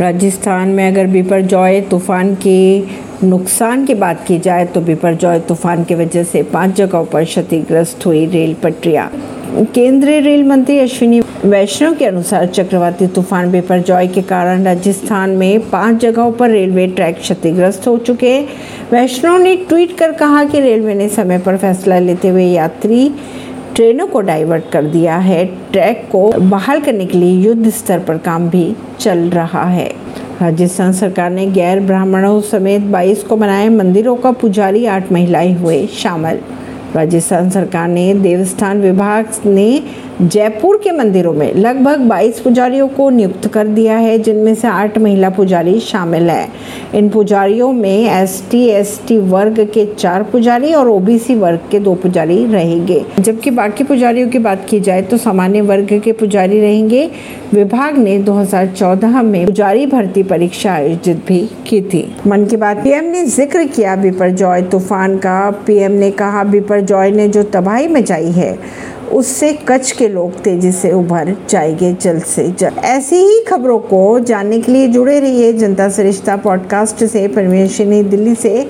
राजस्थान में अगर बिपरजॉय तूफ़ान के नुकसान की बात की जाए तो बिपरजॉय तूफ़ान की वजह से पाँच जगहों पर क्षतिग्रस्त हुई रेल पटरियाँ। केंद्रीय रेल मंत्री अश्विनी वैष्णव के अनुसार चक्रवाती तूफ़ान बिपरजॉय के कारण राजस्थान में पाँच जगहों पर रेलवे ट्रैक क्षतिग्रस्त हो चुके। हैं वैष्णव ने ट्वीट कर कहा कि रेलवे ने समय पर फैसला लेते हुए यात्री ट्रेनों को डाइवर्ट कर दिया है। ट्रैक को बहाल करने के लिए युद्ध स्तर पर काम भी चल रहा है। राजस्थान सरकार ने गैर ब्राह्मणों समेत 22 को बनाए मंदिरों का पुजारी आठ महिलाएँ हुए शामिल। राजस्थान सरकार ने देवस्थान विभाग ने जयपुर के मंदिरों में लगभग 22 पुजारियों को नियुक्त कर दिया है, जिनमें से आठ महिला पुजारी शामिल हैं। इन पुजारियों में एस टी एस टी वर्ग के चार पुजारी और ओबीसी वर्ग के दो पुजारी रहेंगे। जबकि बाकी पुजारियों की बात की जाए तो सामान्य वर्ग के पुजारी रहेंगे। विभाग ने 2014 में पुजारी भर्ती परीक्षा आयोजित भी की थी। मन की बात पीएम ने ज़िक्र किया बिपरजॉय तूफ़ान का। पीएम ने कहा बिपरजॉय ने जो तबाही मचाई है उससे कच्छ के लोग तेज़ी से उभर जाएँगे, जल्द से जल्द। ऐसी ही खबरों को जानने के लिए जुड़े रहिए जनता सरिश्ता पॉडकास्ट से। परमेश दिल्ली से